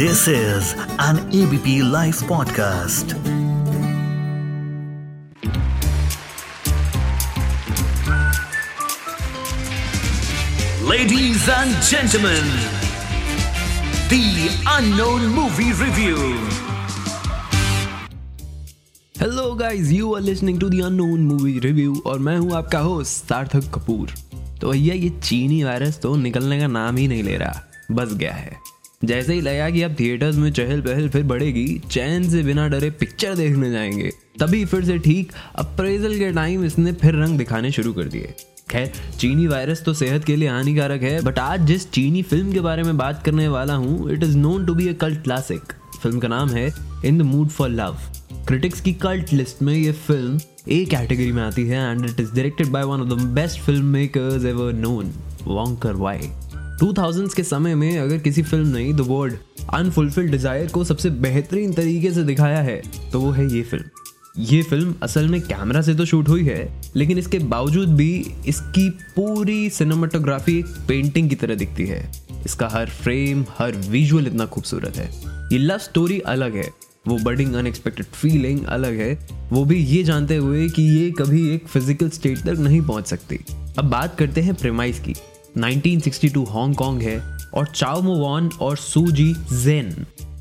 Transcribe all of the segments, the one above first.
This is an ABP Life podcast. Ladies and gentlemen, the unknown movie review. Hello guys you are listening to the unknown movie review और मैं हूँ आपका host सार्थक कपूर तो भैया ये चीनी वायरस तो निकलने का नाम ही नहीं ले रहा बस गया है जैसे ही लगा कि अब थिएटर्स में चहल पहल फिर बढ़ेगी, चैन से बिना डरे पिक्चर देखने जाएँगे। तभी फिर से ठीक अप्रेजल के टाइम इसने फिर रंग दिखाने शुरू कर दिए। खैर, चीनी वायरस तो सेहत के लिए हानिकारक है बट आज जिस चीनी फ़िल्म के बारे में बात करने वाला हूँ it is known to be a cult classic film का नाम है in the mood for love critics की कल्ट लिस्ट में ये फ़िल्म ए कैटेगरी में आती है and it is directed by one of the best film makers ever known Wong Kar Wai 2000s के समय में अगर किसी फ़िल्म ने द वर्ड अनफुलफिल्ड डिज़ायर को सबसे बेहतरीन तरीके से दिखाया है तो वो है ये फ़िल्म ये फ़िल्म असल में कैमरा से तो शूट हुई है, लेकिन इसके बावजूद भी इसकी पूरी सिनेमाटोग्राफी एक पेंटिंग की तरह दिखती है. इसका हर फ्रेम हर विजुअल इतना खूबसूरत है. ये लव स्टोरी अलग है. वो बडिंग अनएक्सपेक्टेड फीलिंग अलग है. वो भी ये जानते हुए कि ये कभी एक फ़िज़िकल स्टेट तक नहीं पहुँच सकती. अब बात करते हैं प्रेमाइज की. 1962 हांगकांग है और चाओ मोवान और Su Li Zhen.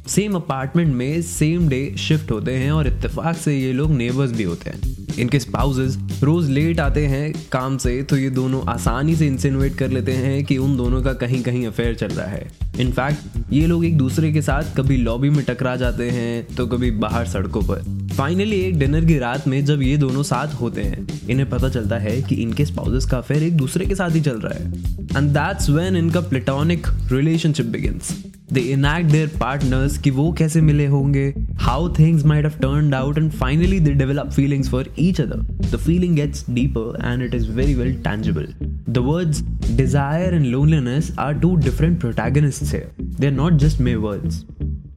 Same apartment में सेम डे शिफ्ट होते हैं और इत्तेफाक से ये लोग नेबर्स भी होते हैं। इनके स्पाउसेस रोज लेट आते हैं काम से तो ये दोनों आसानी से इंसिनुएट कर लेते हैं कि उन दोनों का कहीं कहीं अफेयर चल रहा है। इनफैक्ट ये लोग एक दूसरे के साथ कभी लॉबी में टकरा जाते हैं तो कभी बाहर सड़कों पर। फाइनली एक डिनर की रात में जब ये दोनों साथ होते हैं, इन्हें पता चलता है कि इनके स्पाउसेस का अफेयर एक दूसरे के साथ ही चल रहा है एंड दैट्स व्हेन इनका platonic relationship begins they enact their partners कि वो कैसे मिले होंगे how things might have turned out and finally they develop feelings for each other the feeling gets deeper and it is very well tangible The words desire and loneliness are two different protagonists here. They're not just mere words.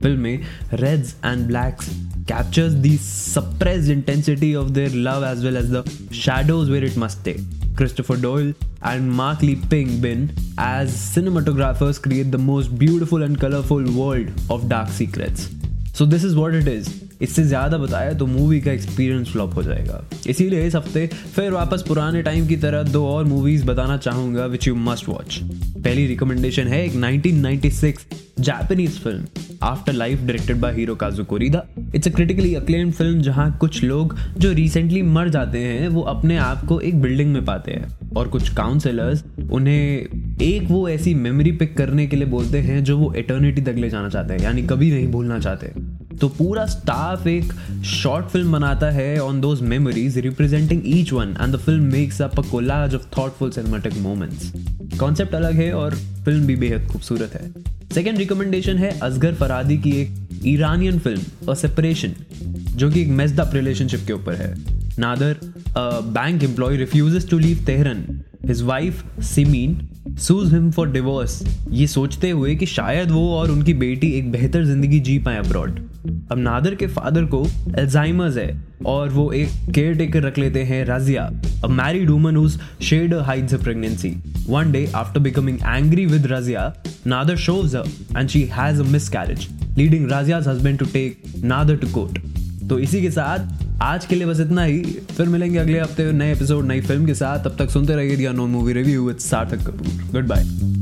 Film में reds and blacks captures the suppressed intensity of their love as well as the shadows where it must stay. Christopher Doyle and Mark Lee Ping Bin as cinematographers create the most beautiful and colorful world of dark secrets. So this is what it is इससे ज़्यादा बताया तो movie का experience flop हो जाएगा इसीलिए इस हफ़्ते फिर वापस पुराने टाइम की तरह दो और मूवीज़ बताना चाहूँगा विच यू मस्ट वॉच पहली रिकमेंडेशन है एक 1996 Japanese film after life directed by Hirokazu Koreeda it's a critically acclaimed film जहाँ कुछ लोग जो रिसेंटली मर जाते हैं, वो अपने आप को एक बिल्डिंग में पाते हैं। और कुछ काउंसलर्स उन्हें एक वो ऐसी मेमोरी पिक करने के लिए बोलते हैं जो वो एटर्निटी तक ले जाना चाहते हैं, यानी कभी नहीं भूलना चाहते। तो पूरा स्टाफ एक शॉर्ट फ़िल्म बनाता है on those memories representing each one and the film makes up a collage of thoughtful cinematic moments concept अलग है और फ़िल्म भी बेहद खूबसूरत है। सेकेंड रिकमेंडेशन है असगर फरादी की एक ईरानियन फ़िल्म अ सेपरेशन जो कि एक मेस्ड अप रिलेशनशिप के ऊपर है। Nader bank employee refuse to leave Tehran his wife Simin sues him for divorce ये सोचते हुए कि शायद वो और उनकी बेटी एक बेहतर ज़िंदगी जी पाए अब्रॉड अब नादर के फादर को एल्जाइमर्स है और वो एक केयर टेकर रख लेते हैं Razieh. A married woman whose she'd hides a pregnancy one day after becoming angry with Razieh, Nader shoves and she has a miscarriage leading Razieh's husband to take Nader to court तो इसी के साथ, आज के लिए बस इतना ही। फिर मिलेंगे अगले हफ़्ते नए एपिसोड नई फ़िल्म के साथ। तब तक सुनते रहिए दिया no movie review with Sarthak Kapoor. Goodbye